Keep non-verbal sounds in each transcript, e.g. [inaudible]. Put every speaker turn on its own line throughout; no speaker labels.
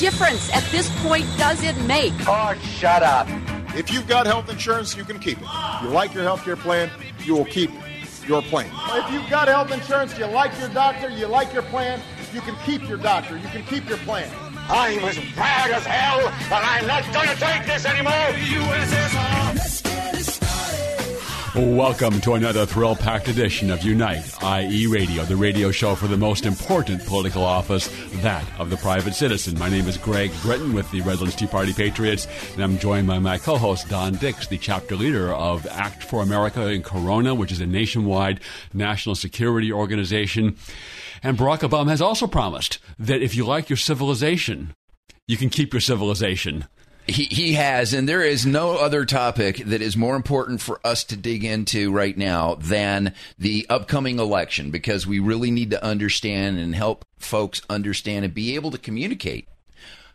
difference at this point does it make?
Oh, shut up.
If you've got health insurance, you can keep it. You like your health care plan, you will keep your plan. If you've got health insurance, you like your doctor, you like your plan, you can keep your doctor, you can keep your plan.
I'm as bad as hell, and I'm not going to take this anymore.
Welcome to another thrill packed edition of Unite, IE Radio, the radio show for the most important political office, that of the private citizen. My name is Greg Britton with the Redlands Tea Party Patriots, and I'm joined by my co host, Don Dix, the chapter leader of Act for America in Corona, which is a nationwide national security organization. And Barack Obama has also promised that if you like your civilization, you can keep your civilization.
He, he has, and there is no other topic that is more important for us to dig into right now than the upcoming election because we really need to understand and help folks understand and be able to communicate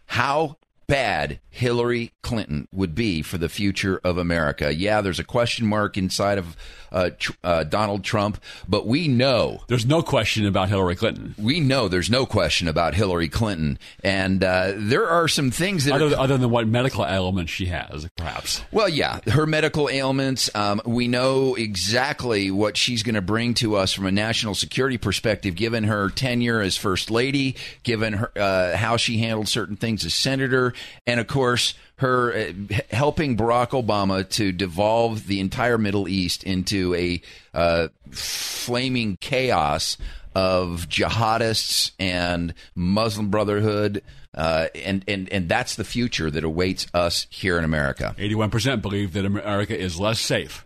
how bad Hillary Clinton would be for the future of America. Yeah, there's a question mark inside of uh, tr- uh, Donald Trump, but we know
there's no question about Hillary Clinton.
We know there's no question about Hillary Clinton, and uh, there are some things that
other,
are,
other than what medical ailments she has, perhaps.
Well, yeah, her medical ailments. Um, we know exactly what she's going to bring to us from a national security perspective, given her tenure as first lady, given her uh, how she handled certain things as senator, and of course her uh, helping Barack Obama to devolve the entire Middle East into a uh, flaming chaos of jihadists and Muslim Brotherhood. Uh, and, and, and that's the future that awaits us here in America.
81% believe that America is less safe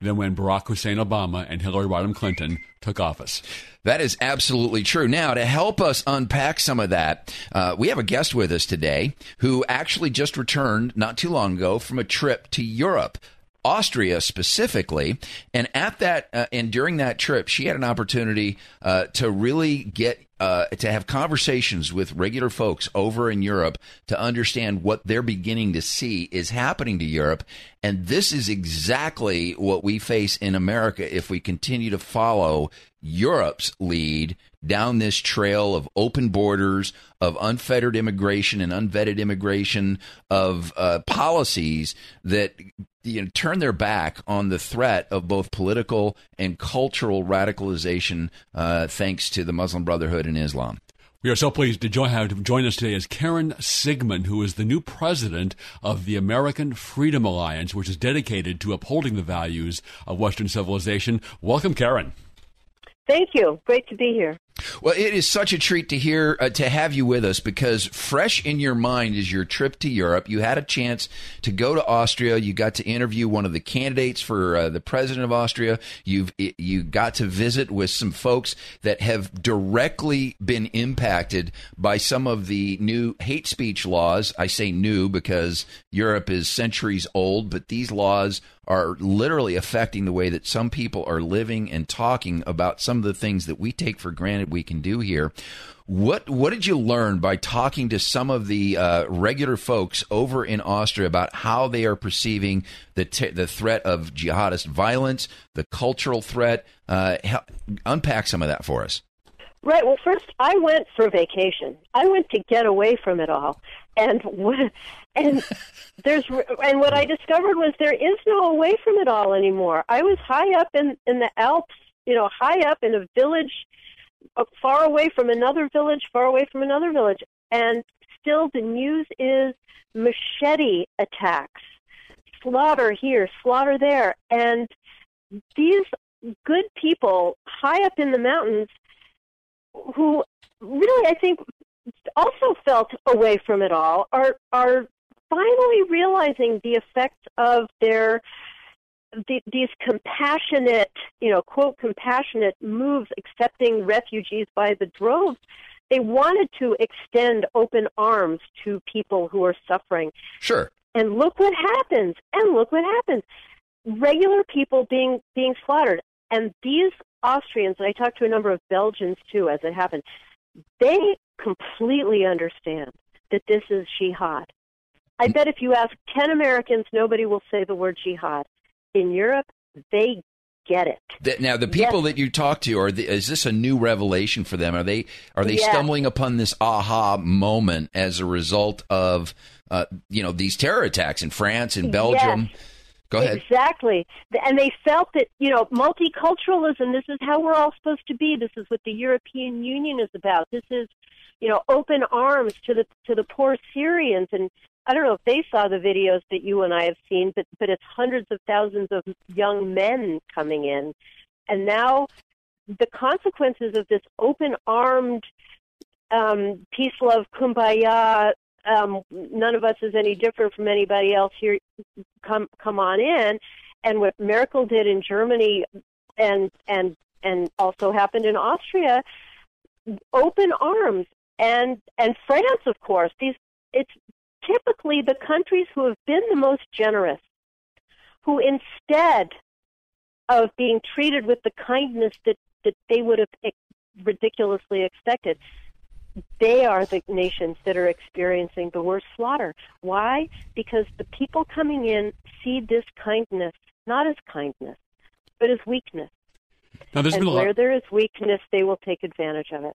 than when Barack Hussein Obama and Hillary Rodham Clinton took office.
That is absolutely true. Now, to help us unpack some of that, uh, we have a guest with us today who actually just returned not too long ago from a trip to Europe. Austria specifically, and at that uh, and during that trip, she had an opportunity uh, to really get uh, to have conversations with regular folks over in Europe to understand what they're beginning to see is happening to Europe. And this is exactly what we face in America if we continue to follow Europe's lead down this trail of open borders, of unfettered immigration and unvetted immigration, of uh, policies that you know, turn their back on the threat of both political and cultural radicalization, uh, thanks to the Muslim Brotherhood and Islam.
We are so pleased to join, have, join us today is Karen Siegemund, who is the new president of the American Freedom Alliance, which is dedicated to upholding the values of Western civilization. Welcome, Karen.
Thank you. Great to be here.
Well, it is such a treat to hear uh, to have you with us because fresh in your mind is your trip to Europe. You had a chance to go to Austria. You got to interview one of the candidates for uh, the president of Austria. You've you got to visit with some folks that have directly been impacted by some of the new hate speech laws. I say new because Europe is centuries old, but these laws are literally affecting the way that some people are living and talking about some of the things that we take for granted we can do here. What what did you learn by talking to some of the uh, regular folks over in Austria about how they are perceiving the t- the threat of jihadist violence, the cultural threat? Uh, unpack some of that for us.
Right. Well, first, I went for vacation. I went to get away from it all, and and [laughs] there's and what I discovered was there is no away from it all anymore. I was high up in in the Alps, you know, high up in a village Uh, far away from another village, far away from another village, and still the news is machete attacks, slaughter here, slaughter there, and these good people high up in the mountains who really I think also felt away from it all are are finally realizing the effects of their the, these compassionate, you know, quote, compassionate moves accepting refugees by the droves, they wanted to extend open arms to people who are suffering.
Sure.
And look what happens. And look what happens. Regular people being being slaughtered. And these Austrians, and I talked to a number of Belgians too as it happened, they completely understand that this is jihad. I mm. bet if you ask 10 Americans, nobody will say the word jihad. In Europe, they get it.
Now, the people
Yes.
that you talk to, are the, is this a new revelation for them? Are they are they
Yes.
stumbling upon this aha moment as a result of uh, you know these terror attacks in France and Belgium?
Yes.
Go ahead.
Exactly. And they felt that, you know, multiculturalism, this is how we're all supposed to be. This is what the European Union is about. This is, you know, open arms to the to the poor Syrians and I don't know if they saw the videos that you and I have seen, but but it's hundreds of thousands of young men coming in. And now the consequences of this open armed um, peace, love, kumbaya. Um, none of us is any different from anybody else here. Come, come on in. And what Merkel did in Germany, and and and also happened in Austria, open arms. And and France, of course. These it's typically the countries who have been the most generous, who instead of being treated with the kindness that that they would have ridiculously expected, they are the nations that are experiencing the worst slaughter. Why? Because the people coming in see this kindness not as kindness, but as weakness.
Now, there's
and
been a
where there is weakness, they will take advantage of it.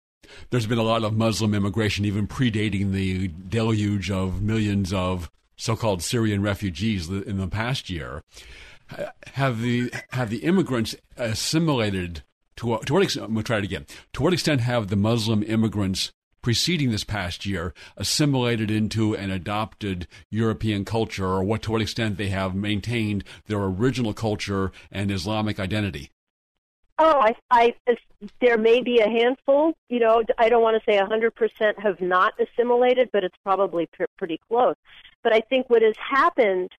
There's been a lot of Muslim immigration, even predating the deluge of millions of so-called Syrian refugees in the past year. Have the have the immigrants assimilated to to what extent? I'm going to try it again. To what extent have the Muslim immigrants preceding this past year assimilated into and adopted European culture, or what to what extent they have maintained their original culture and Islamic identity?
Oh, I, I, there may be a handful. You know, I don't want to say 100% have not assimilated, but it's probably pr- pretty close. But I think what has happened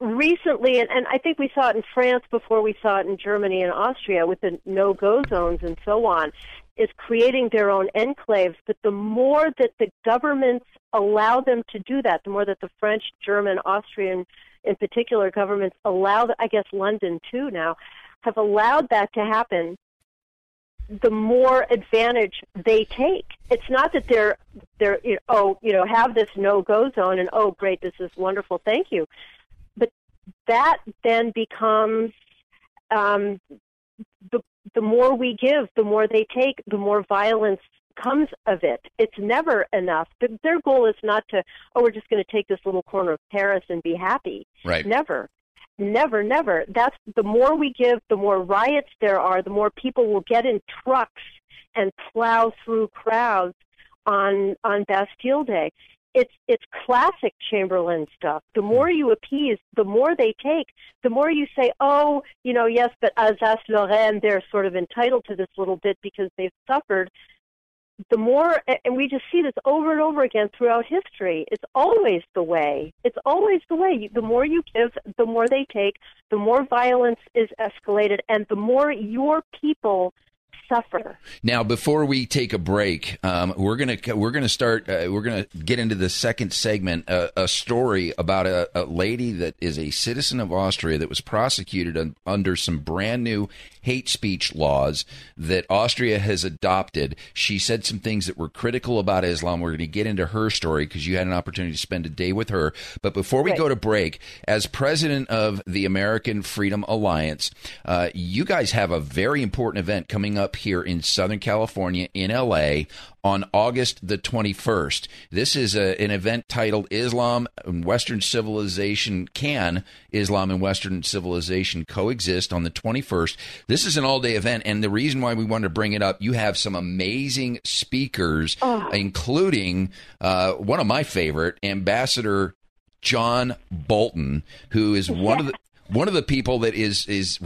recently, and, and I think we saw it in France before we saw it in Germany and Austria with the no-go zones and so on, is creating their own enclaves. But the more that the governments allow them to do that, the more that the French, German, Austrian, in particular governments allow, I guess London too now, have allowed that to happen, the more advantage they take. It's not that they're they're you know, oh you know have this no go zone and oh great this is wonderful thank you, but that then becomes um, the the more we give, the more they take, the more violence comes of it. It's never enough. Their goal is not to oh we're just going to take this little corner of Paris and be happy.
Right.
Never. Never, never. That's the more we give, the more riots there are, the more people will get in trucks and plow through crowds on on Bastille Day. It's it's classic Chamberlain stuff. The hmm. more you appease, the more they take. The more you say, "Oh, you know, yes, but Alsace-Lorraine, they're sort of entitled to this little bit because they've suffered." The more and we just see this over and over again throughout history. It's always the way. It's always the way. The more you give the more they take the more violence is escalated and the more your people suffer
Now, before we take a break, um, we're gonna we're gonna start. Uh, we're gonna get into the second segment. Uh, a story about a, a lady that is a citizen of Austria that was prosecuted un, under some brand new hate speech laws that Austria has adopted. She said some things that were critical about Islam. We're going to get into her story because you had an opportunity to spend a day with her. But before we
Right.
go to break, as president of the American Freedom Alliance, uh, you guys have a very important event coming up here in Southern California, in LA, on August the 21st. This is a, an event titled Islam and Western Civilization Can Islam and Western Civilization Coexist on the 21st. This is an all day event, and the reason why we wanted to bring it up, you have some amazing speakers, including uh, one of my favorite, Ambassador John Bolton, who is one of the one of the people that is is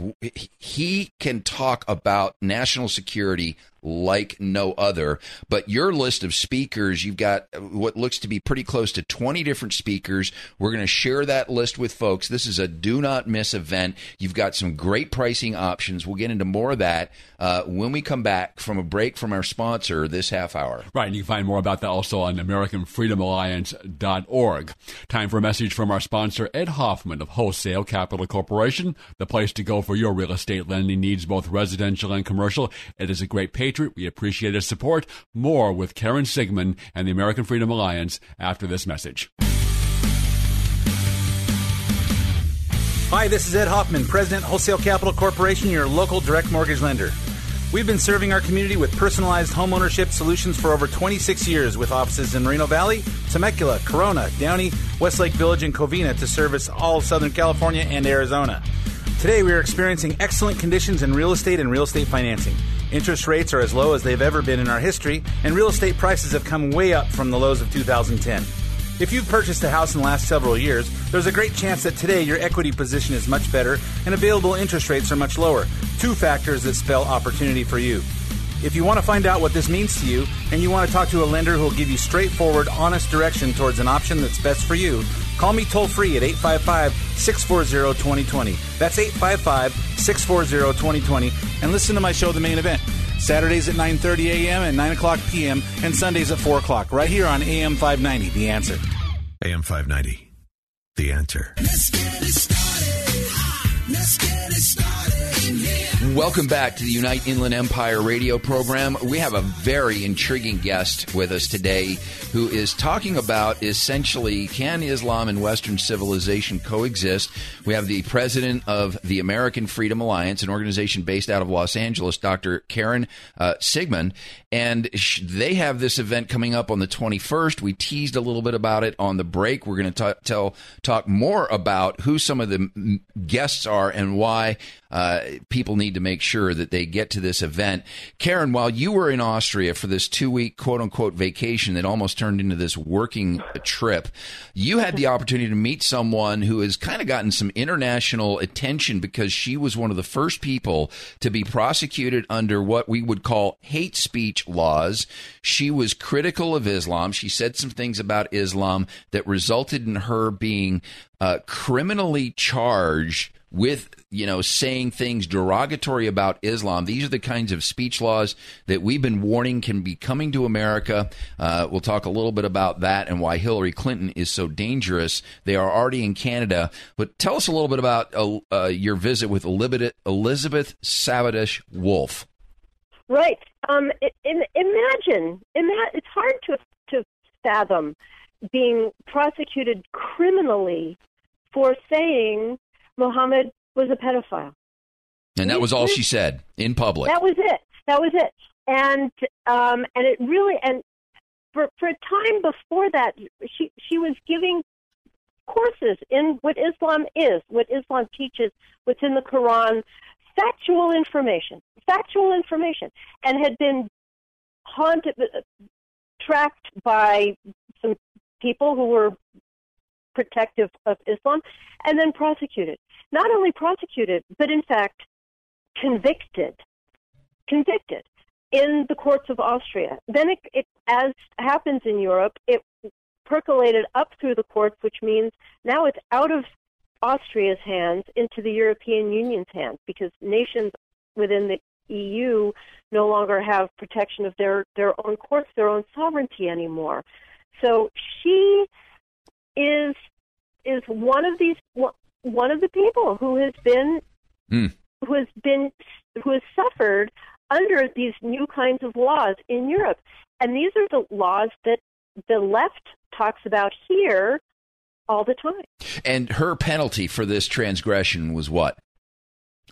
he can talk about national security like no other. But your list of speakers, you've got what looks to be pretty close to 20 different speakers. We're going to share that list with folks. This is a do not miss event. You've got some great pricing options. We'll get into more of that uh, when we come back from a break from our sponsor this half hour.
Right, and you can find more about that also on AmericanFreedomAlliance.org. Time for a message from our sponsor, Ed Hoffman of Wholesale Capital Corporation, the place to go for your real estate lending needs, both residential and commercial. It is a great patriot. We appreciate his support. More with Karen Siegemund and the American Freedom Alliance after this message.
Hi, this is Ed Hoffman, President, Wholesale Capital Corporation, your local direct mortgage lender. We've been serving our community with personalized homeownership solutions for over 26 years with offices in Moreno Valley, Temecula, Corona, Downey, Westlake Village, and Covina to service all of Southern California and Arizona. Today, we are experiencing excellent conditions in real estate and real estate financing. Interest rates are as low as they've ever been in our history, and real estate prices have come way up from the lows of 2010. If you've purchased a house in the last several years, there's a great chance that today your equity position is much better and available interest rates are much lower. Two factors that spell opportunity for you. If you want to find out what this means to you and you want to talk to a lender who will give you straightforward, honest direction towards an option that's best for you, call me toll free at 855 640 2020. That's 855 640 2020 and listen to my show, The Main Event. Saturdays at 9.30 a.m. and 9 o'clock p.m. and Sundays at 4 o'clock, right here on AM 590, The Answer.
AM 590, The Answer.
Let's get it started. Let's get it started.
Welcome back to the Unite Inland Empire radio program. We have a very intriguing guest with us today who is talking about essentially can Islam and Western civilization coexist? We have the president of the American Freedom Alliance, an organization based out of Los Angeles, Dr. Karen uh, Siegemund, and they have this event coming up on the 21st. We teased a little bit about it on the break. We're going to tell talk more about who some of the guests are and why uh, people need to make sure that they get to this event. Karen, while you were in Austria for this two week quote unquote vacation that almost turned into this working trip, you had the opportunity to meet someone who has kind of gotten some international attention because she was one of the first people to be prosecuted under what we would call hate speech laws. She was critical of Islam. She said some things about Islam that resulted in her being uh, criminally charged with you know saying things derogatory about Islam. These are the kinds of speech laws that we've been warning can be coming to America. Uh, we'll talk a little bit about that and why Hillary Clinton is so dangerous. They are already in Canada. But tell us a little bit about uh, uh, your visit with Elizabeth, Elizabeth Savadosh Wolf.
Right. Um, in, imagine, ima- it's hard to to fathom being prosecuted criminally for saying Muhammad was a pedophile.
And that was all she said in public.
That was it. That was it. And um, and it really and for for a time before that, she she was giving courses in what Islam is, what Islam teaches, what's in the Quran, factual information, factual information, and had been haunted, uh, tracked by some people who were protective of Islam, and then prosecuted. Not only prosecuted, but in fact convicted. Convicted in the courts of Austria. Then, it, it, as happens in Europe, it percolated up through the courts, which means now it's out of Austria's hands into the European Union's hands because nations within the EU no longer have protection of their, their own courts, their own sovereignty anymore. So she is is one of these one of the people who has been
mm.
who has been who has suffered under these new kinds of laws in Europe. And these are the laws that the left talks about here all the time.
And her penalty for this transgression was what?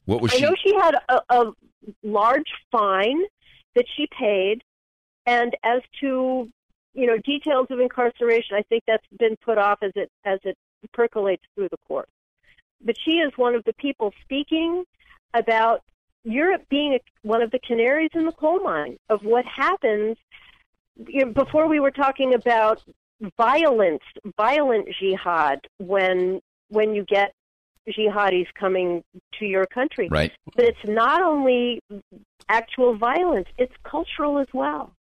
What was
I
she?
know she had a, a large fine that she paid, and as to you know details of incarceration, I think that's been put off as it as it percolates through the court. But she is one of the people speaking about Europe being a, one of the canaries in the coal mine of what happens. You know, before we were talking about violence, violent jihad, when when you get jihadis coming to your country.
Right.
But it's not only actual violence; it's cultural as well.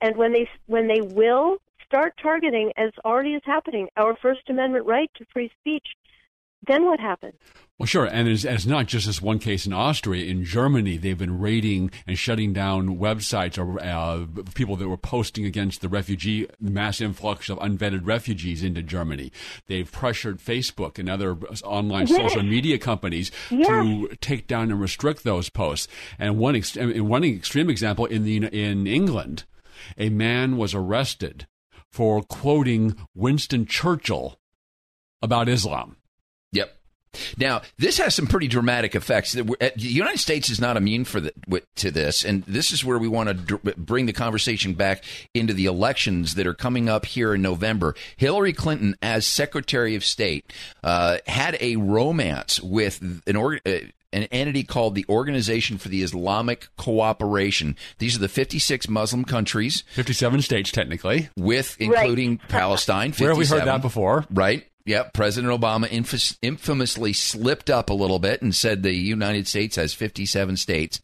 And when they when they will start targeting, as already is happening, our First Amendment right to free speech, then what happens?
Well, sure, and it's, it's not just this one case in Austria. In Germany, they've been raiding and shutting down websites or uh, people that were posting against the refugee mass influx of unvetted refugees into Germany. They've pressured Facebook and other online
Yes.
social media companies to take down and restrict those posts. And one ex- in one extreme example in the in England, a man was arrested for quoting Winston Churchill about Islam.
Yep. Now, this has some pretty dramatic effects. The uh, United States is not immune for the, to this, and this is where we want to dr- bring the conversation back into the elections that are coming up here in November. Hillary Clinton, as Secretary of State, uh, had a romance with an org- uh, an entity called the Organization for the Islamic Cooperation. These are the 56 Muslim countries,
57 states technically,
with including Palestine.
Where have we heard
57.
that before?
Right. Yep. President Obama infus- infamously slipped up a little bit and said the United States has 57 states.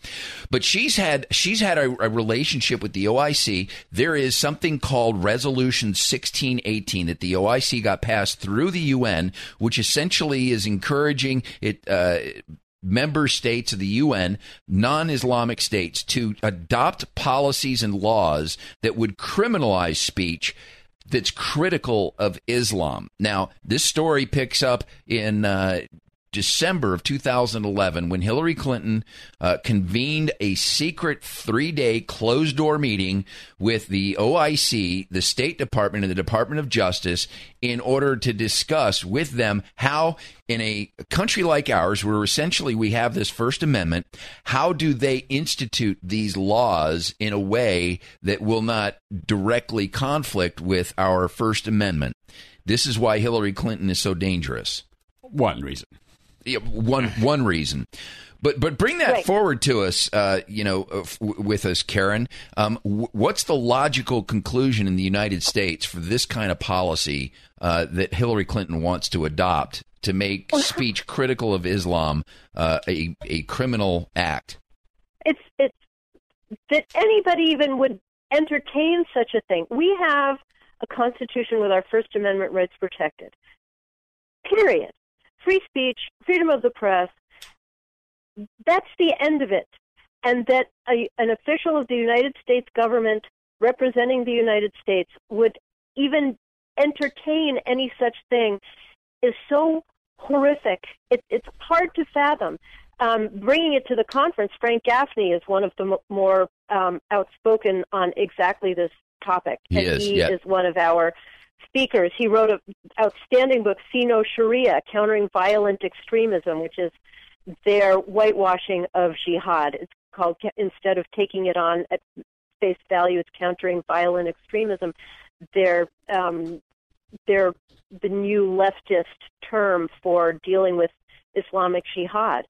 But she's had she's had a, a relationship with the OIC. There is something called Resolution 1618 that the OIC got passed through the UN, which essentially is encouraging it. Uh, member states of the UN, non Islamic states, to adopt policies and laws that would criminalize speech that's critical of Islam. Now, this story picks up in. Uh, December of 2011, when Hillary Clinton uh, convened a secret three day closed door meeting with the OIC, the State Department, and the Department of Justice in order to discuss with them how, in a country like ours, where essentially we have this First Amendment, how do they institute these laws in a way that will not directly conflict with our First Amendment? This is why Hillary Clinton is so dangerous.
One reason.
One one reason. But but bring that
Right.
forward to us, uh, you know, uh, f- with us, Karen. Um, w- what's the logical conclusion in the United States for this kind of policy uh, that Hillary Clinton wants to adopt to make speech critical of Islam uh, a a criminal act?
it's it's that anybody even would entertain such a thing. We have a constitution with our First Amendment rights protected. Period. Free speech, freedom of the press. That's the end of it. And that a, an official of the United States government representing the United States would even entertain any such thing is so horrific. It, it's hard to fathom. Um, bringing it to the conference, Frank Gaffney is one of the m- more um, outspoken on exactly this topic.
He
and
is,
he
yeah.
is one of our speakers. He wrote an outstanding book, See No Sharia, Countering Violent Extremism, which is their whitewashing of jihad. It's called, instead of taking it on at face value, it's Countering Violent Extremism. They're, um, they're the new leftist term for dealing with Islamic jihad.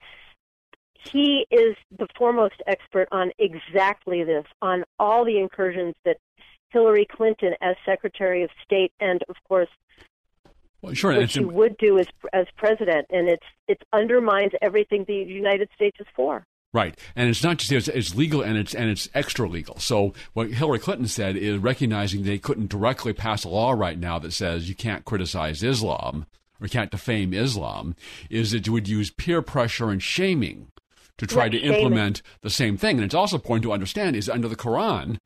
He is the foremost expert on exactly this, on all the incursions that Hillary Clinton, as Secretary of State, and of course,
Well, sure.
what she would do as as president, and it's it undermines everything the United States is for.
Right, and it's not just it's, it's legal and it's and it's extra legal. So what Hillary Clinton said is recognizing they couldn't directly pass a law right now that says you can't criticize Islam or you can't defame Islam, is that you would use peer pressure and shaming to try
Right,
to implement the same thing. And it's also important to understand is under the Quran,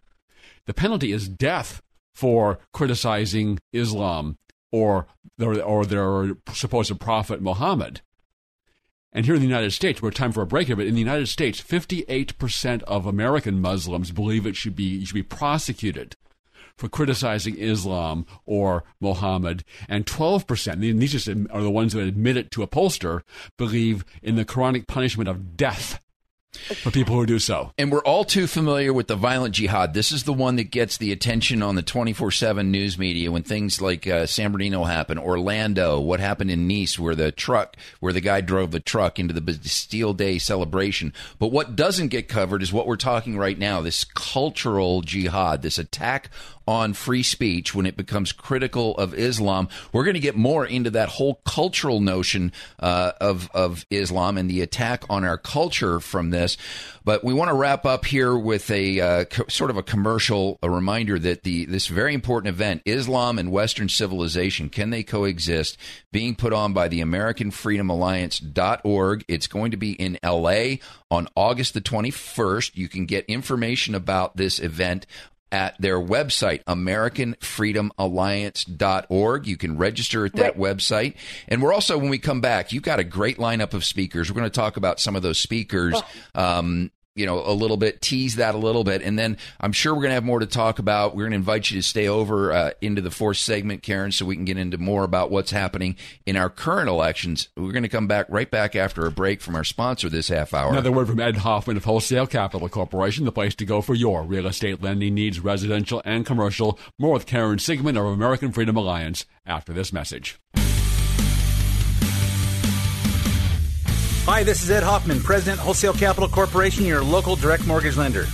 the penalty is death for criticizing Islam or their, or their supposed prophet Muhammad. And here in the United States, we're time for a break here, but in the United States, 58% of American Muslims believe it should be, should be prosecuted for criticizing Islam or Muhammad, and 12%, and these are the ones that admit it to a pollster, believe in the Quranic punishment of death for people who do so.
And we're all too familiar with the violent jihad. This is the one that gets the attention on the 24 7 news media when things like uh, San Bernardino happen, Orlando, what happened in Nice, where the truck, where the guy drove the truck into the Bastille Day celebration. But what doesn't get covered is what we're talking right now this cultural jihad, this attack on free speech when it becomes critical of Islam. We're going to get more into that whole cultural notion uh, of of Islam and the attack on our culture from this. But we want to wrap up here with a uh, co- sort of a commercial, a reminder that the this very important event, Islam and Western civilization, can they coexist? Being put on by the American Freedom Alliance.org. It's going to be in L.A. on August the 21st. You can get information about this event at their website, AmericanFreedomAlliance.org. You can register at that website. And we're also, when we come back, you've got a great lineup of speakers. We're going to talk about some of those speakers. Um, you know, a little bit, tease that a little bit. And then I'm sure we're going to have more to talk about. We're going to invite you to stay over uh, into the fourth segment, Karen, so we can get into more about what's happening in our current elections. We're going to come back right back after a break from our sponsor this half hour.
Another word from Ed Hoffman of Wholesale Capital Corporation, the place to go for your real estate lending needs, residential and commercial. More with Karen Siegemund of American Freedom Alliance after this message.
Hi, this is Ed Hoffman, President, Wholesale Capital Corporation, your local direct mortgage lender.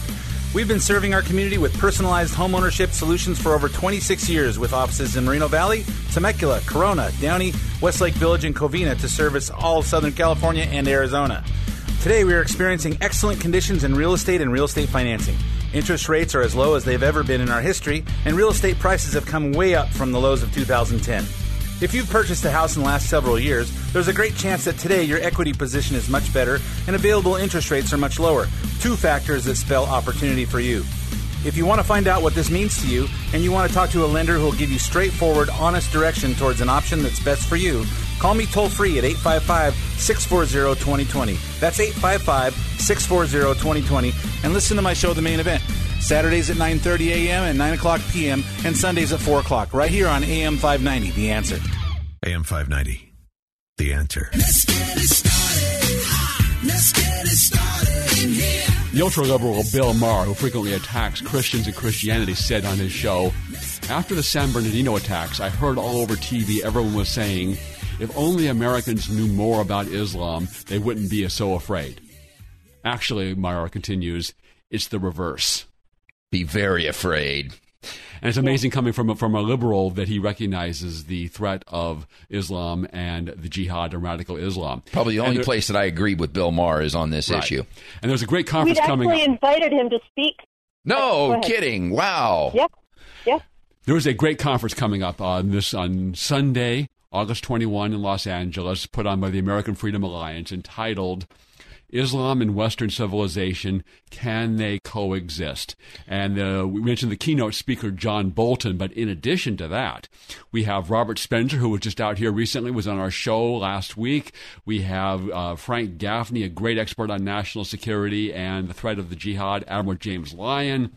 We've been serving our community with personalized homeownership solutions for over 26 years with offices in Moreno Valley, Temecula, Corona, Downey, Westlake Village, and Covina to service all of Southern California and Arizona. Today, we are experiencing excellent conditions in real estate and real estate financing. Interest rates are as low as they've ever been in our history, and real estate prices have come way up from the lows of 2010. If you've purchased a house in the last several years, there's a great chance that today your equity position is much better and available interest rates are much lower. Two factors that spell opportunity for you. If you want to find out what this means to you and you want to talk to a lender who will give you straightforward, honest direction towards an option that's best for you, call me toll free at 855 640 2020. That's 855 640 2020 and listen to my show, The Main Event. Saturdays at 9.30 a.m. and 9 o'clock p.m. and Sundays at 4 o'clock, right here on AM 590, The Answer.
AM 590. The answer.
Let's get it started. Let's get it started in here.
The ultra liberal Bill Maher, who frequently attacks Christians and Christianity, said on his show After the San Bernardino attacks, I heard all over TV everyone was saying, if only Americans knew more about Islam, they wouldn't be so afraid. Actually, Maher continues, it's the reverse.
Be very afraid.
And it's amazing coming from a, from a liberal that he recognizes the threat of Islam and the jihad and radical Islam.
Probably the only
there-
place that I agree with Bill Maher is on this
Right.
issue.
And there's a great
We'd
conference coming
actually
up.
invited him to speak.
No kidding. Wow.
Yep. Yep.
There is a great conference coming up on this on Sunday, August 21 in Los Angeles, put on by the American Freedom Alliance, entitled "Islam and Western Civilization: Can They Coexist?" And uh, we mentioned the keynote speaker John Bolton, but in addition to that, we have Robert Spencer, who was just out here recently, was on our show last week. We have uh, Frank Gaffney, a great expert on national security and the threat of the jihad. Admiral James Lyon.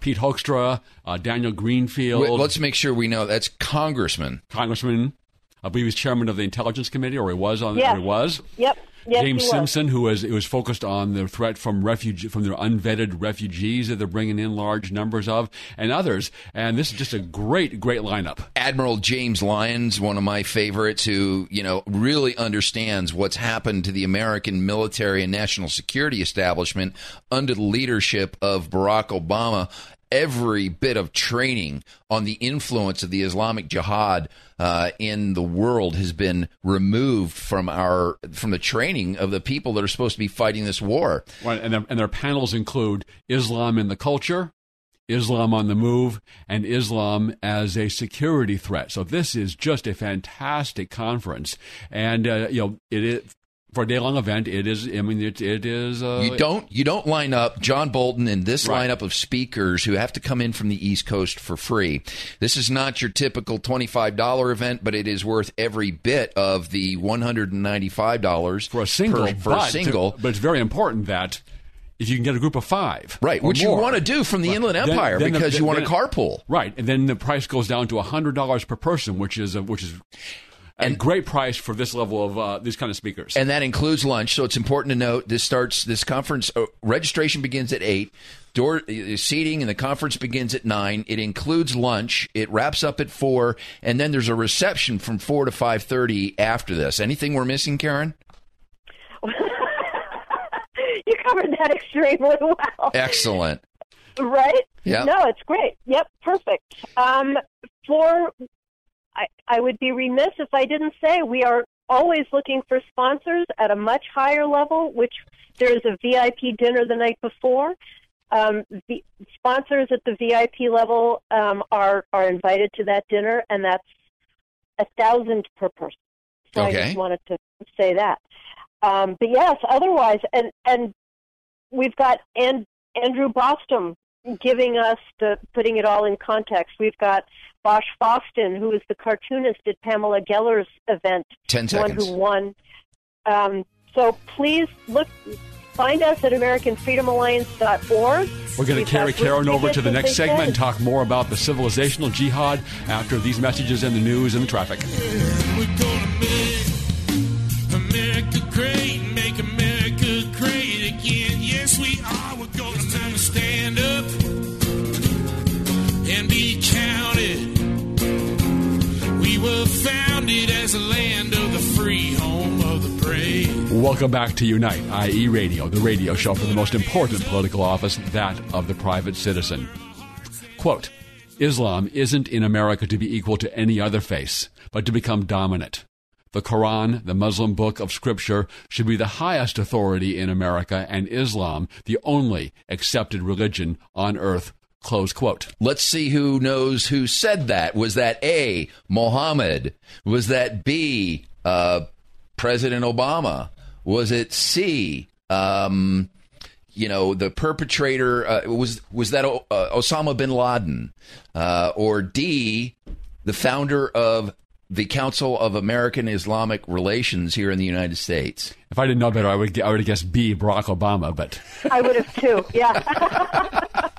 Pete Hoekstra, uh, Daniel Greenfield.
Wait, let's make sure we know that's Congressman.
Congressman. I believe he's chairman of the Intelligence Committee, or he was on.
Yes.
Or he was.
Yep. Yes,
James
he was.
Simpson, who was it was focused on the threat from refugee from their unvetted refugees that they're bringing in large numbers of, and others. And this is just a great, great lineup.
Admiral James Lyons, one of my favorites, who you know really understands what's happened to the American military and national security establishment under the leadership of Barack Obama. Every bit of training on the influence of the Islamic Jihad uh, in the world has been removed from our from the training of the people that are supposed to be fighting this war.
Right, and their, and their panels include Islam in the culture, Islam on the move, and Islam as a security threat. So this is just a fantastic conference, and uh, you know it is for a day long event. It is. I mean, it, it is. Uh,
You don't you don't line up John Bolton and this
Right.
lineup of speakers who have to come in from the East Coast for free. This is not your typical twenty five dollar event, but it is worth every bit of the one hundred and ninety five dollars
for a single.
For, for
but,
a single,
but it's very important that if you can get a group of five,
right? Which you want to do from the
Right.
Inland Empire
then the-
because you
then-
want to carpool.
Right, and then the price goes down to hundred dollars per person, which is a, which is a great price for this level of uh, these kind of speakers.
and that includes lunch. So it's important to note this starts this conference uh, registration begins at eight. Door uh, seating and the conference begins at nine. It includes lunch. It wraps up at four, and then there's a reception from four to five thirty after this. Anything we're missing, Karen? [laughs]
you covered that extremely well.
Excellent.
Right?
Yeah.
No, it's great. Yep, perfect. Um, for, I, I would be remiss if I didn't say we are always looking for sponsors at a much higher level, which there is a VIP dinner the night before. Um, the sponsors at the VIP level um, are are invited to that dinner, and that's a thousand per person. So I just wanted to say that. Um, but yes, otherwise, and and we've got and Andrew Bostom giving us the putting it all in context. We've got Bosch Fawstin, who is the cartoonist at Pamela Geller's event,
10
the one who won. Um, so please look, find us at AmericanFreedomAlliance.org.
We're going to carry Karen over to the next segment and talk more about the civilizational jihad after these messages in the news and the traffic.
Founded as a land of the free, home of the brave.
Welcome back to Unite, IE Radio, the radio show for the most important political office, that of the private citizen. Quote Islam isn't in America to be equal to any other faith, but to become dominant. The Quran, the Muslim book of scripture, should be the highest authority in America, and Islam the only accepted religion on earth. Close quote.
Let's see who knows who said that. Was that A, Mohammed? Was that B, uh, President Obama? Was it C, um, you know, the perpetrator? Uh, was was that o- uh, Osama bin Laden? Uh, or D, the founder of the Council of American Islamic Relations here in the United States?
If I didn't know better, I would I would have guessed B, Barack Obama, but
I would have too. Yeah. [laughs]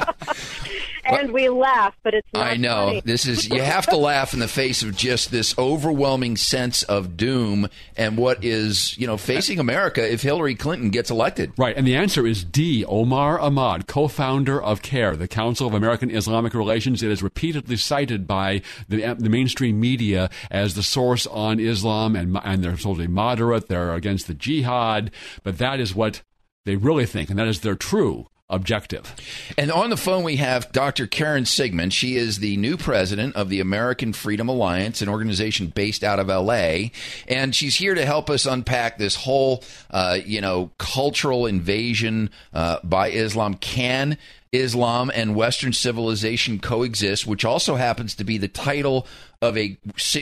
and we laugh, but it's not
I know.
funny.
This is you have to [laughs] laugh in the face of just this overwhelming sense of doom and what is, you know, facing America if Hillary Clinton gets elected.
Right, and the answer is D. Omar Ahmad, co-founder of CAIR, the Council of American Islamic Relations. It is repeatedly cited by the, the mainstream media as the source on Islam, and and they're supposedly moderate. They're against the jihad, but that is what they really think, and that is their true objective.
And on the phone, we have Dr. Karen Siegemund. She is the new president of the American Freedom Alliance, an organization based out of LA. And she's here to help us unpack this whole, uh, you know, cultural invasion uh, by Islam. Can Islam and Western civilization coexist, which also happens to be the title of a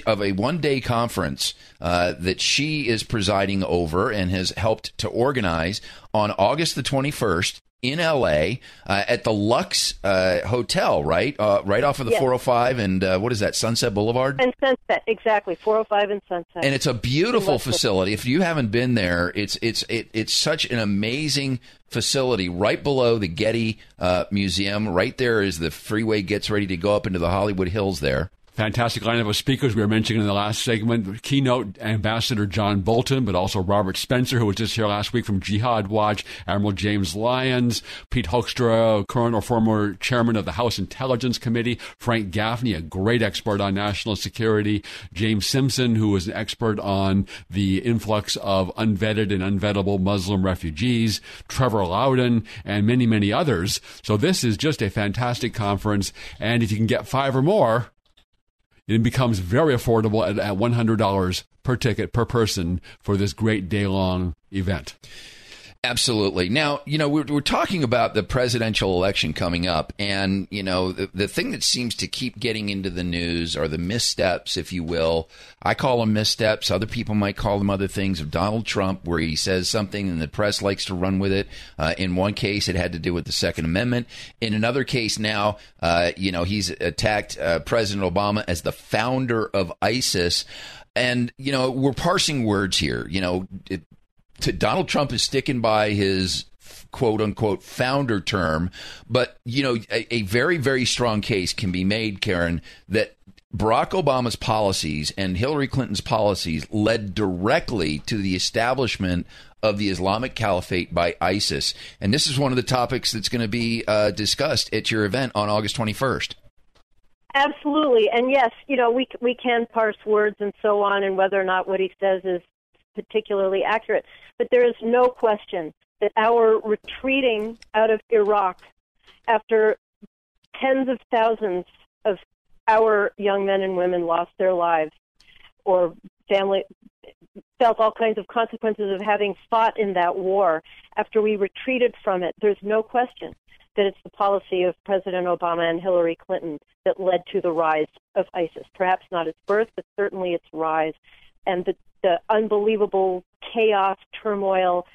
of a one day conference uh, that she is presiding over and has helped to organize on August the twenty first in LA uh, at the Luxe uh, Hotel, right, uh, right off of the
Yes.
405 and uh, what is that, Sunset Boulevard?
And Sunset, exactly, 405 and Sunset.
and it's a beautiful facility. If you haven't been there, it's it's it, it's such an amazing facility. Right below the Getty uh, Museum, right there is the freeway gets ready to go up into the Hollywood Hills. There,
Fantastic lineup of speakers we were mentioning in the last segment. Keynote Ambassador John Bolton, but also Robert Spencer, who was just here last week from Jihad Watch, Admiral James Lyons, Pete Hoekstra, current or former chairman of the House Intelligence Committee, Frank Gaffney, a great expert on national security, James Simpson, who is an expert on the influx of unvetted and unvettable Muslim refugees, Trevor Loudon, and many, many others. So this is just a fantastic conference. And if you can get five or more, it becomes very affordable at, at $100 per ticket per person for this great day long event.
Absolutely. Now, you know, we're, we're talking about the presidential election coming up, and, you know, the, the thing that seems to keep getting into the news are the missteps, if you will. I call them missteps. Other people might call them other things of Donald Trump, where he says something and the press likes to run with it. Uh, in one case, it had to do with the Second Amendment. In another case, now, uh, you know, he's attacked uh, President Obama as the founder of ISIS. And, you know, we're parsing words here. You know, to Donald Trump is sticking by his quote unquote founder term, but you know a, a very very strong case can be made, Karen, that Barack Obama's policies and Hillary Clinton's policies led directly to the establishment of the Islamic Caliphate by ISIS, and this is one of the topics that's going to be uh, discussed at your event on August twenty first.
Absolutely, and yes, you know we we can parse words and so on, and whether or not what he says is particularly accurate. But there is no question that our retreating out of Iraq after tens of thousands of our young men and women lost their lives or family felt all kinds of consequences of having fought in that war after we retreated from it there's no question that it's the policy of President Obama and Hillary Clinton that led to the rise of ISIS. Perhaps not its birth, but certainly its rise and the, the unbelievable chaos, turmoil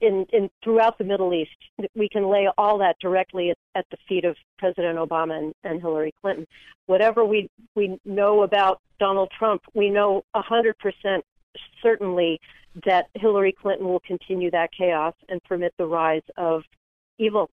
in, in throughout the Middle East. We can lay all that directly at, at the feet of President Obama and, and Hillary Clinton. Whatever we we know about Donald Trump, we know a hundred percent certainly that Hillary Clinton will continue that chaos and permit the rise of evil.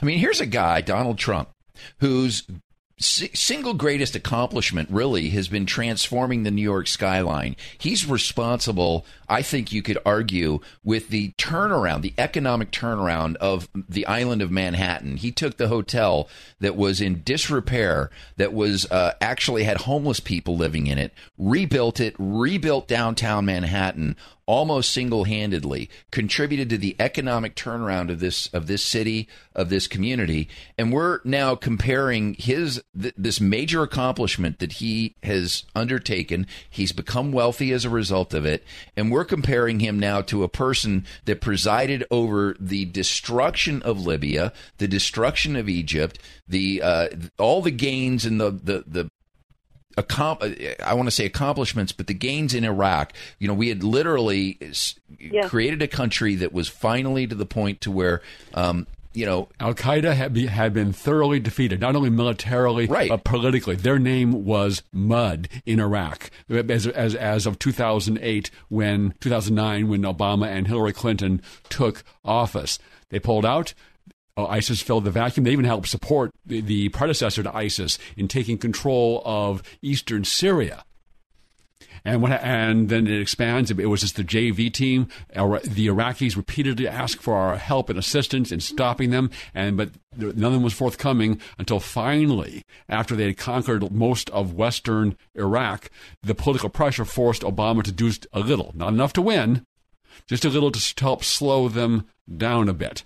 I mean, here's a guy, Donald Trump, whose single greatest accomplishment really has been transforming the New York skyline. He's responsible, I think you could argue, with the turnaround, the economic turnaround of the island of Manhattan. He took the hotel that was in disrepair, that was uh, actually had homeless people living in it, rebuilt it, rebuilt downtown Manhattan, almost single-handedly contributed to the economic turnaround of this of this city of this community. And we're now comparing his th- this major accomplishment that he has undertaken. He's become wealthy as a result of it. And we're comparing him now to a person that presided over the destruction of Libya the destruction of Egypt the uh, all the gains and the the the I want to say accomplishments, but the gains in Iraq. You know, we had literally yeah. created a country that was finally to the point to where. Um, you know,
Al Qaeda had, be, had been thoroughly defeated, not only militarily
right.
but politically. Their name was mud in Iraq as, as as of 2008, when 2009, when Obama and Hillary Clinton took office. They pulled out. Uh, ISIS filled the vacuum. They even helped support the, the predecessor to ISIS in taking control of eastern Syria. And and then it expands. It was just the JV team. The Iraqis repeatedly asked for our help and assistance in stopping them, and but nothing was forthcoming until finally, after they had conquered most of western Iraq, the political pressure forced Obama to do a little, not enough to win, just a little to help slow them down a bit.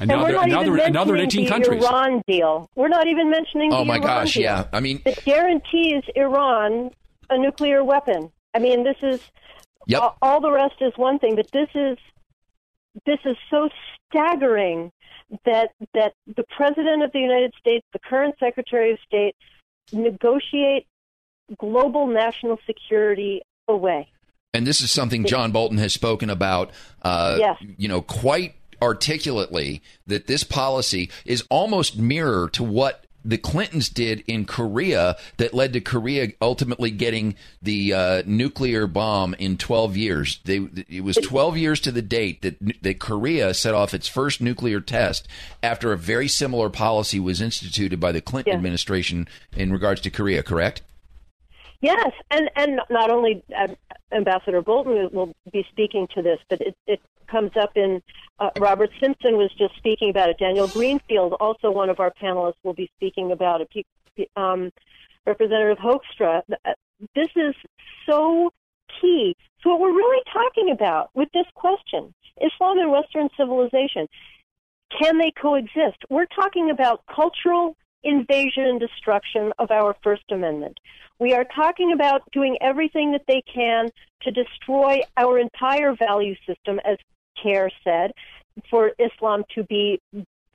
And, and now, they're, now, they're, now they're 18
the countries.
Iran deal. We're not even mentioning
oh
the
my
Iran
gosh,
deal.
yeah. I mean,
it guarantees Iran a nuclear weapon. I mean, this is
yep.
all, all the rest is one thing, but this is this is so staggering that that the president of the United States, the current Secretary of State, negotiate global national security away.
And this is something John Bolton has spoken about, uh,
yes.
you know, quite articulately that this policy is almost mirror to what the Clintons did in Korea that led to Korea ultimately getting the uh, nuclear bomb in 12 years. They, it was 12 years to the date that, that Korea set off its first nuclear test after a very similar policy was instituted by the Clinton yes. administration in regards to Korea, correct?
Yes, and and not only uh, Ambassador Bolton will be speaking to this, but it, it comes up in uh, Robert Simpson was just speaking about it. Daniel Greenfield, also one of our panelists, will be speaking about it. Um, Representative Hoekstra. Uh, this is so key. So what we're really talking about with this question, Islam and Western civilization, can they coexist? We're talking about cultural invasion and destruction of our First Amendment. We are talking about doing everything that they can to destroy our entire value system, as CAIR said, for Islam to be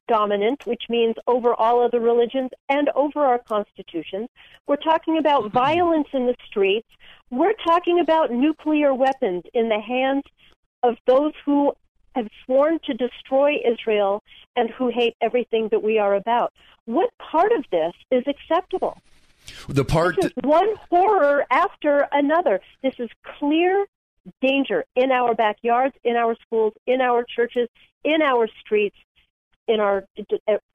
dominant, which means over all other religions and over our constitutions. We're talking about mm-hmm. violence in the streets. We're talking about nuclear weapons in the hands of those who have sworn to destroy Israel and who hate everything that we are about. What part of this is acceptable?
The part
one horror after another. This is clear danger in our backyards, in our schools, in our churches, in our streets, in our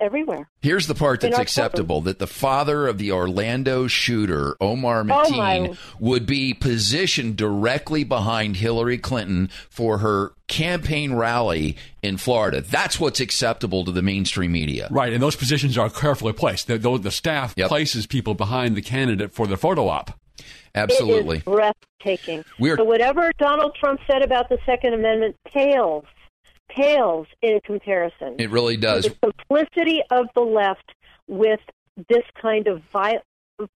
everywhere.
Here's the part that's acceptable: that the father of the Orlando shooter, Omar oh, Mateen, oh would be positioned directly behind Hillary Clinton for her campaign rally in Florida. That's what's acceptable to the mainstream media.
Right, and those positions are carefully placed. The, the staff yep. places people behind the candidate for the photo op.
Absolutely.
It is breathtaking.
We're,
so whatever Donald Trump said about the Second Amendment pales pales in comparison.
It really does.
The complicity of the left with this kind of vi-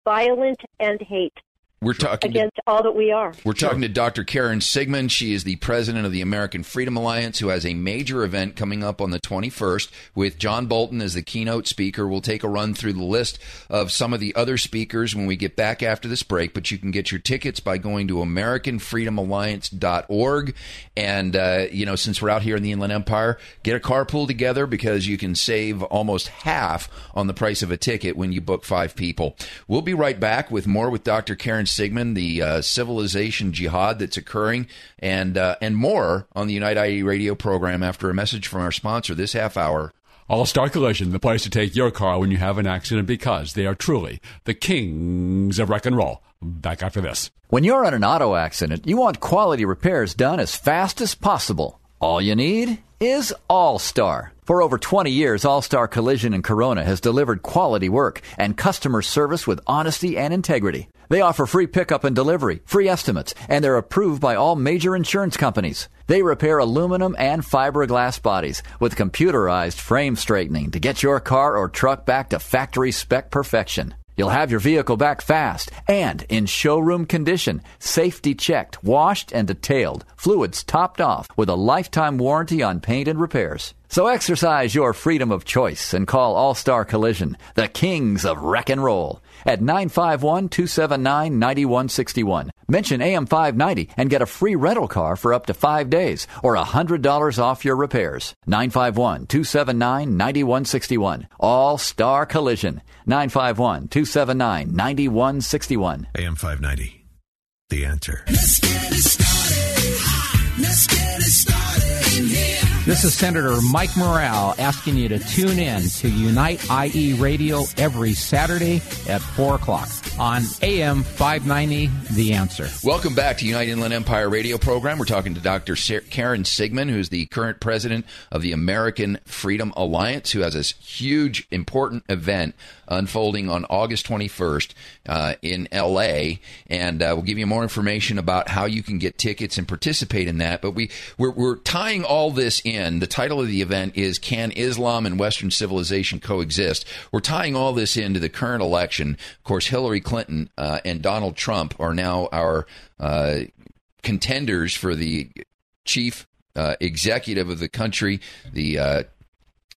violent and hate.
We're talking
against to, all that we are.
We're talking to Dr. Karen Siegemund. She is the president of the American Freedom Alliance, who has a major event coming up on the 21st with John Bolton as the keynote speaker. We'll take a run through the list of some of the other speakers when we get back after this break, but you can get your tickets by going to AmericanFreedomAlliance.org. And, uh, you know, since we're out here in the Inland Empire, get a carpool together because you can save almost half on the price of a ticket when you book five people. We'll be right back with more with Dr. Karen Siegemund, the uh, civilization jihad that's occurring, and uh, and more on the Unite IE radio program after a message from our sponsor this half hour.
All Star Collision, the place to take your car when you have an accident because they are truly the kings of wreck and roll. Back after this.
When you're in an auto accident, you want quality repairs done as fast as possible. All you need is All Star. For over 20 years, All Star Collision in Corona has delivered quality work and customer service with honesty and integrity. They offer free pickup and delivery, free estimates, and they're approved by all major insurance companies. They repair aluminum and fiberglass bodies with computerized frame straightening to get your car or truck back to factory spec perfection. You'll have your vehicle back fast and in showroom condition, safety checked, washed and detailed, fluids topped off with a lifetime warranty on paint and repairs. So exercise your freedom of choice and call All Star Collision, the kings of wreck and roll, at 951 279 9161. Mention AM 590 and get a free rental car for up to five days or $100 off your repairs. 951 279 9161. All Star Collision. 951 279 9161.
AM 590. The answer.
Let's get it started. Let's get it started in here.
This is Senator Mike Morrell asking you to tune in to Unite IE Radio every Saturday at 4 o'clock on AM 590, The Answer.
Welcome back to Unite Inland Empire radio program. We're talking to Dr. Karen Siegemund, who's the current president of the American Freedom Alliance, who has this huge, important event unfolding on August 21st uh, in LA. And uh, we'll give you more information about how you can get tickets and participate in that. But we, we're, we're tying all this in. The title of the event is Can Islam and Western Civilization Coexist? We're tying all this into the current election. Of course, Hillary Clinton uh, and Donald Trump are now our uh, contenders for the chief uh, executive of the country, the uh,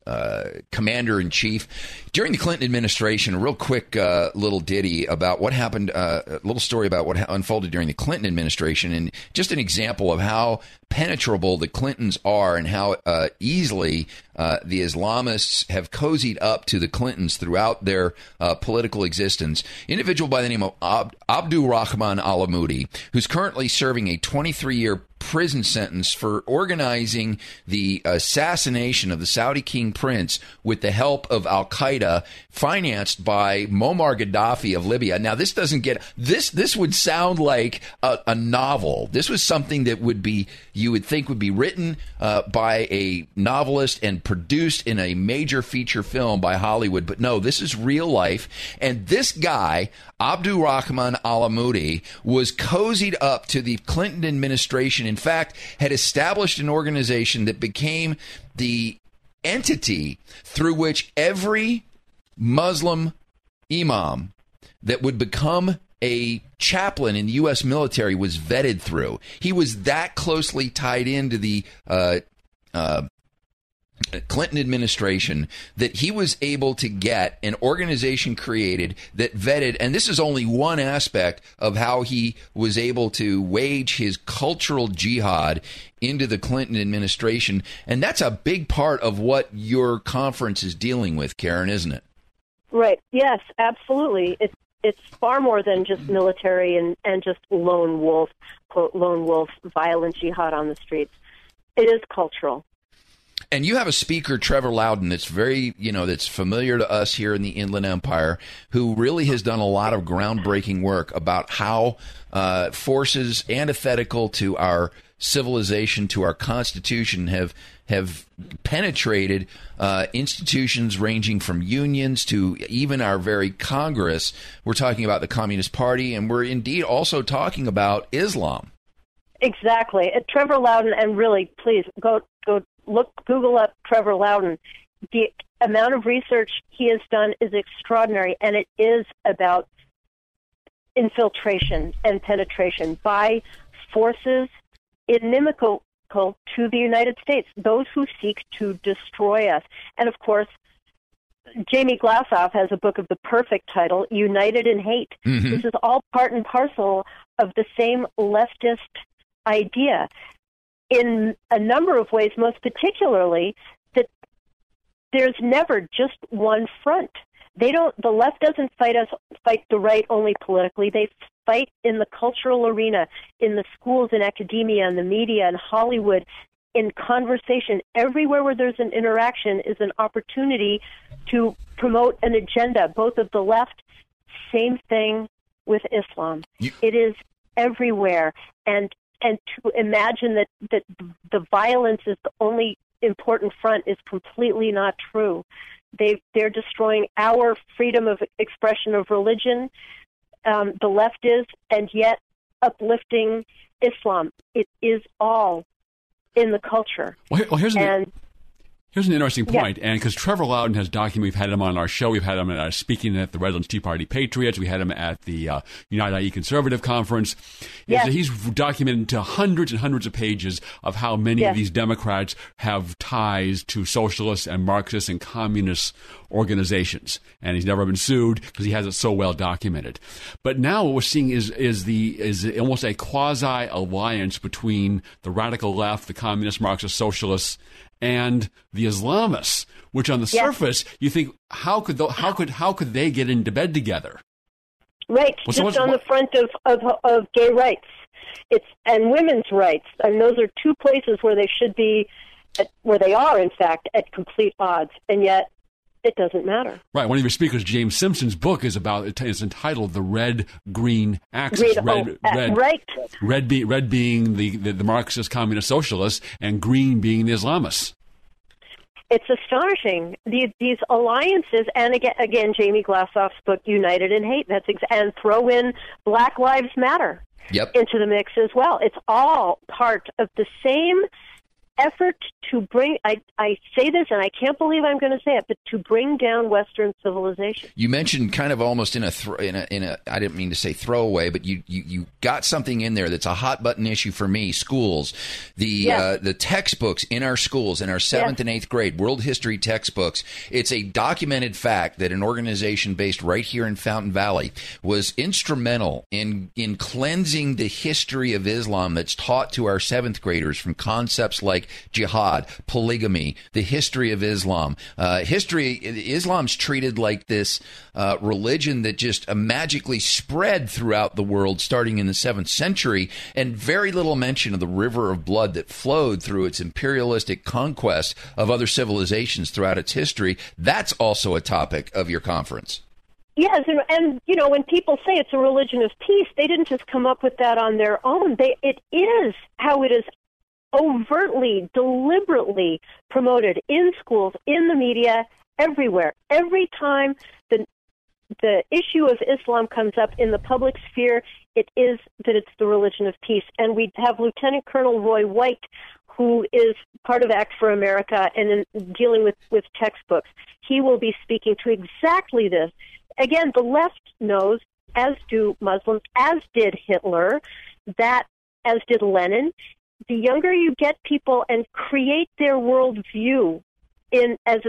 uh, commander in chief. During the Clinton administration, a real quick uh, little ditty about what happened, uh, a little story about what unfolded during the Clinton administration, and just an example of how penetrable the Clintons are and how uh, easily uh, the Islamists have cozied up to the Clintons throughout their uh, political existence. Individual by the name of Ab- Abdul Rahman Alamudi, who's currently serving a 23 year prison sentence for organizing the assassination of the Saudi King Prince with the help of Al Qaeda, financed by Muammar Gaddafi of Libya. Now, this doesn't get this. This would sound like a, a novel. This was something that would be you would think would be written uh, by a novelist and produced in a major feature film by Hollywood. But no, this is real life. And this guy, Abdul Rahman Alamudi, was cozied up to the Clinton administration. In fact, had established an organization that became the entity through which every Muslim imam that would become a chaplain in the U.S. military was vetted through. He was that closely tied into the uh, uh, Clinton administration that he was able to get an organization created that vetted, and this is only one aspect of how he was able to wage his cultural jihad into the Clinton administration. And that's a big part of what your conference is dealing with, Karen, isn't it?
Right. Yes, absolutely. It's it's far more than just military and, and just lone wolf, quote, lone wolf violent jihad on the streets. It is cultural.
And you have a speaker, Trevor Loudon, that's very, you know, that's familiar to us here in the Inland Empire, who really has done a lot of groundbreaking work about how uh, forces antithetical to our civilization, to our Constitution, have have penetrated uh, institutions ranging from unions to even our very Congress. We're talking about the Communist Party, and we're indeed also talking about Islam.
Exactly. Trevor Loudon, and really, please go go look, Google up Trevor Loudon. The amount of research he has done is extraordinary, and it is about infiltration and penetration by forces inimical to the United States, those who seek to destroy us. And of course, Jamie Glazov has a book of the perfect title, United in Hate.
Mhm.
This is all part and parcel of the same leftist idea. In a number of ways, most particularly, that there's never just one front. They don't the left doesn't fight us fight the right only politically. They fight in the cultural arena, in the schools in academia in the media in Hollywood, in conversation. Everywhere where there's an interaction is an opportunity to promote an agenda, both of the left, same thing with Islam. it is everywhere. And and to imagine that, that the violence is the only important front is completely not true. They they're destroying our freedom of expression of religion. Um, the left is, and yet uplifting Islam. It is all in the culture.
Well, here- well, here's an,
and
here's an interesting
Yeah.
point, and because Trevor Loudon has documented, we've had him on our show, we've had him uh, speaking at the Redlands Tea Party Patriots, we had him at the uh, United IE Conservative Conference.
Yes.
that He's documented to hundreds and hundreds of pages of how many
Yes.
of these Democrats have ties to socialist and Marxist and communist organizations, and he's never been sued because he has it so well documented. But now what we're seeing is is the is almost a quasi alliance between the radical left, the communist, Marxist, socialists, and the Islamists. Which on the
Yes.
surface you think how could tho- how could how could they get into bed together?
Right,
Well,
just
what's-
on the front of, of of gay rights, it's and women's rights, and those are two places where they should be, at, where they are in fact at complete odds, and yet it doesn't matter.
Right. One of your speakers, James Simpson's book is about it is entitled "The Red Green Axis."
Read-
red,
oh, uh,
red,
right.
red, be, red being the, the, the Marxist, communist, socialists, and green being the Islamists.
It's astonishing these these alliances, and again, again, Jamie Glazov's book "United in Hate." That's ex- and throw in Black Lives Matter
Yep.
into the mix as well. It's all part of the same effort to bring. I I say this, and I can't believe I'm going to say it, but to bring down Western civilization.
You mentioned kind of almost in a thro- in a in a I didn't mean to say throwaway, but you you, you got something in there that's a hot button issue for me. Schools, the
Yes.
uh, the textbooks in our schools in our seventh
Yes.
and eighth grade world history textbooks. It's a documented fact that an organization based right here in Fountain Valley was instrumental in in cleansing the history of Islam that's taught to our seventh graders from concepts like jihad, polygamy, the history of Islam. Uh, history Islam's treated like this uh, religion that just magically spread throughout the world starting in the seventh century, and very little mention of the river of blood that flowed through its imperialistic conquest of other civilizations throughout its history. That's also a topic of your conference.
Yes, and, and you know when people say it's a religion of peace, they didn't just come up with that on their own. They it is how it is overtly, deliberately promoted in schools, in the media, everywhere. Every time the the issue of Islam comes up in the public sphere, it is that it's the religion of peace. And we have Lieutenant Colonel Roy White, who is part of Act for America and in dealing with, with textbooks. He will be speaking to exactly this. Again, the left knows, as do Muslims, as did Hitler, that as did Lenin. The younger you get people and create their worldview in as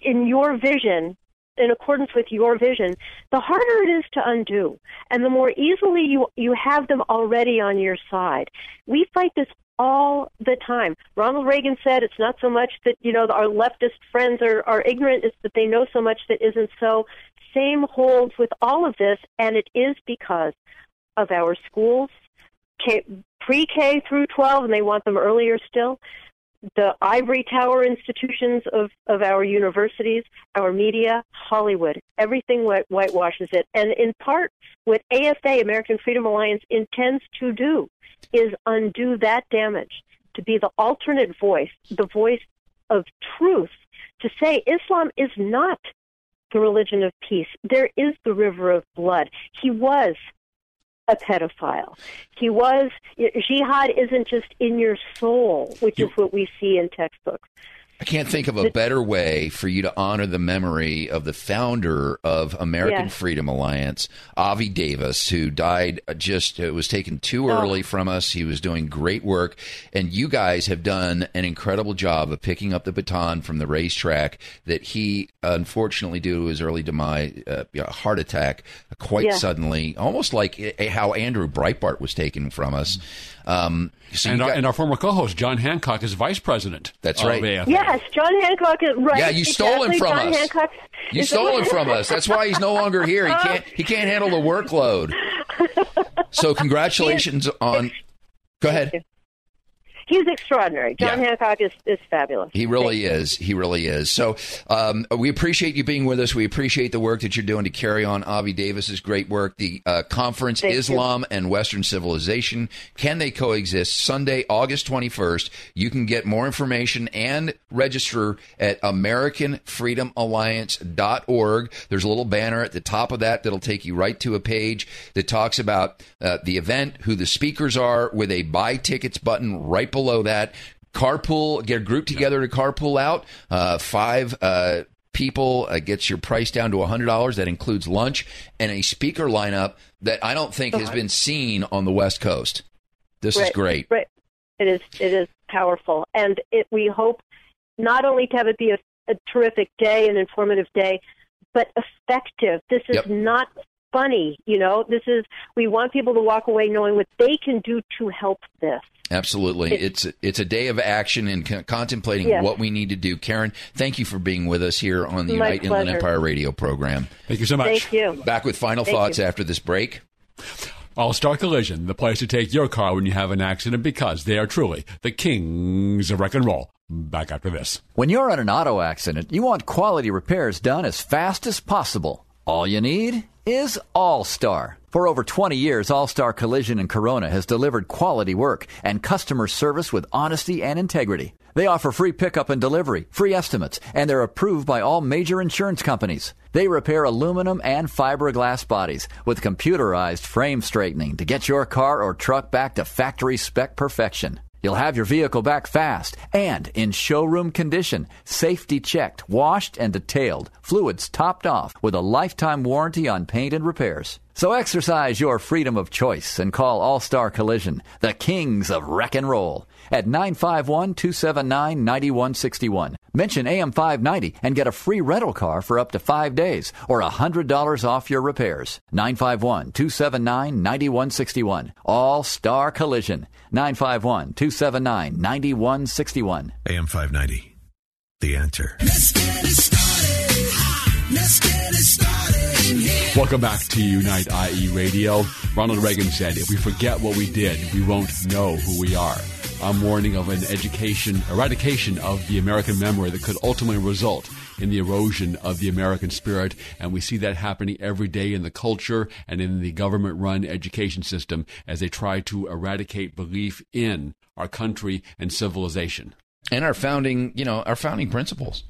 in your vision, in accordance with your vision, the harder it is to undo, and the more easily you you have them already on your side. We fight this all the time. Ronald Reagan said it's not so much that you know our leftist friends are, are ignorant; it's that they know so much that isn't so. Same holds with all of this, and it is because of our schools, pre-K through 12, and they want them earlier still. The ivory tower institutions of, of our universities, our media, Hollywood, everything whitewashes it. And in part, what AFA, American Freedom Alliance, intends to do is undo that damage, to be the alternate voice, the voice of truth, to say Islam is not the religion of peace. There is the river of blood. He was a pedophile. He was jihad isn't just in your soul, which is what we see in textbooks.
I can't think of a better way for you to honor the memory of the founder of American
Yes.
Freedom Alliance, Avi Davis, who died uh, just, it was taken too
Oh.
early from us. He was doing great work. And you guys have done an incredible job of picking up the baton from the racetrack that he, unfortunately, due to his early demise, uh, you know, a heart attack, quite
Yeah.
suddenly, almost like uh, how Andrew Breitbart was taken from us. Um, so
and, our,
got-
and our former co-host John Hancock is vice president.
That's right.
AFA.
Yes, John Hancock is right.
Yeah, you stole him from
John
us.
Hancock
You stole him from us. That's why he's no longer here. He can't. He can't handle the workload. So [laughs] congratulations on. Go ahead.
He's extraordinary. John
Yeah.
Hancock is, is fabulous.
He really is. He really is. So um, we appreciate you being with us. We appreciate the work that you're doing to carry on Avi Davis's great work. The uh, conference
Thank you.
Islam and Western Civilization can they coexist? Sunday, August 21st. You can get more information and register at AmericanFreedomAlliance.org. There's a little banner at the top of that that'll take you right to a page that talks about uh, the event, who the speakers are, with a buy tickets button right below that carpool get a group together to carpool out uh, five uh, people uh, gets your price down to $100 that includes lunch and a speaker lineup that i don't think has been seen on the west coast this is great
Right. It is. It is powerful, and it, we hope not only to have it be a, a terrific day, an informative day, but effective. This is
Yep.
not funny. You know, this is. We want people to walk away knowing what they can do to help this.
absolutely it's it's a day of action and con- contemplating
Yes.
what we need to do karen thank you for being with us here on the
My
unite inland empire radio program
Thank you so much.
Thank you.
back with final
Thank
thoughts
you.
after this break
All Star Collision, the place to take your car when you have an accident because they are truly the kings of rock and roll. Back after this.
When you're in an auto accident, you want quality repairs done as fast as possible. All you need is All Star. For over 20 years, All Star Collision in Corona has delivered quality work and customer service with honesty and integrity. They offer free pickup and delivery, free estimates, and they're approved by all major insurance companies. They repair aluminum and fiberglass bodies with computerized frame straightening to get your car or truck back to factory spec perfection. You'll have your vehicle back fast and in showroom condition, safety checked, washed and detailed, fluids topped off with a lifetime warranty on paint and repairs. So exercise your freedom of choice and call All Star Collision, the kings of wreck and roll, at 951 279 9161. Mention AM 590 and get a free rental car for up to five days or $100 off your repairs. 951 279 9161. All Star Collision. 951 279 9161.
AM 590. The answer.
Let's get it started. Let's get it started.
Welcome back to Unite IE Radio. Ronald Reagan said, if we forget what we did, we won't know who we are. I'm warning of an education, eradication of the American memory that could ultimately result in the erosion of the American spirit. And we see that happening every day in the culture and in the government run education system as they try to eradicate belief in our country and civilization.
and our founding, you know, our founding principles.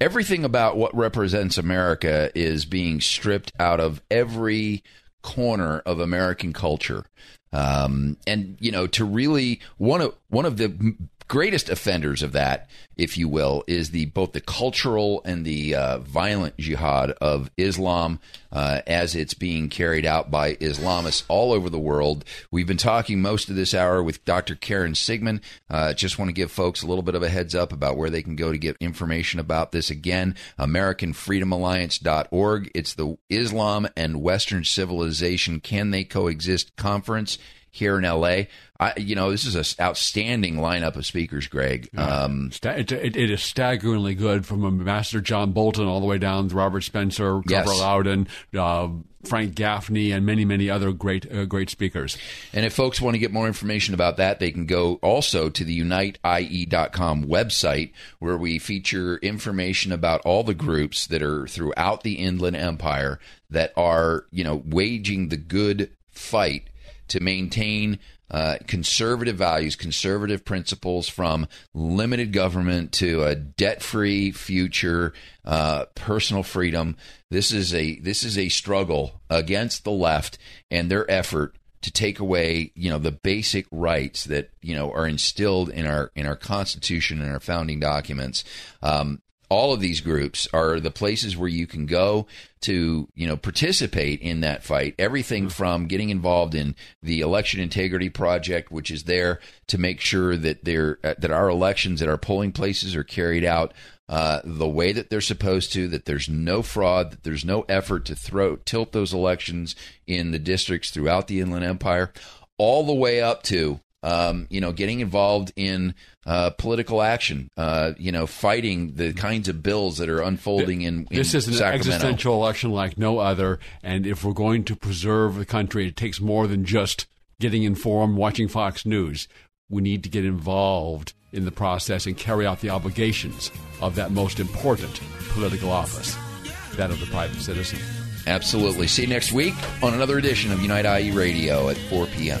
Everything about what represents America is being stripped out of every corner of American culture. Um, and you know, to really one of one of the greatest offenders of that, if you will, is the both the cultural and the uh, violent jihad of Islam uh, as it's being carried out by Islamists all over the world. We've been talking most of this hour with Dr. Karen Siegemund. Uh, just want to give folks a little bit of a heads up about where they can go to get information about this. Again, AmericanFreedomAlliance.org. It's the Islam and Western Civilization Can They Coexist conference here in LA. I, you know, this is an outstanding lineup of speakers, Greg. Um,
It, it, it is staggeringly good from Ambassador John Bolton all the way down to Robert Spencer,
Yes.
Trevor Loudon, uh, Frank Gaffney, and many, many other great, uh, great speakers.
And if folks want to get more information about that, they can go also to the uniteie.com website where we feature information about all the groups that are throughout the Inland Empire that are, you know, waging the good fight to maintain uh, conservative values, conservative principles from limited government to a debt-free future, uh, personal freedom. This is a this is a struggle against the left and their effort to take away, you know, the basic rights that you know are instilled in our in our Constitution and our founding documents. Um, all of these groups are the places where you can go to you know participate in that fight. Everything from getting involved in the election integrity project which is there to make sure that there uh, that our elections at our polling places are carried out uh, the way that they're supposed to that there's no fraud that there's no effort to throw tilt those elections in the districts throughout the inland empire all the way up to um, you know, getting involved in uh, political action, uh, you know, fighting the kinds of bills that are unfolding in, in
this is an
Sacramento.
existential election like no other. And if we're going to preserve the country, it takes more than just getting informed, watching Fox News. We need to get involved in the process and carry out the obligations of that most important political office, that of the private citizen.
Absolutely. See you next week on another edition of Unite IE Radio at 4 p.m.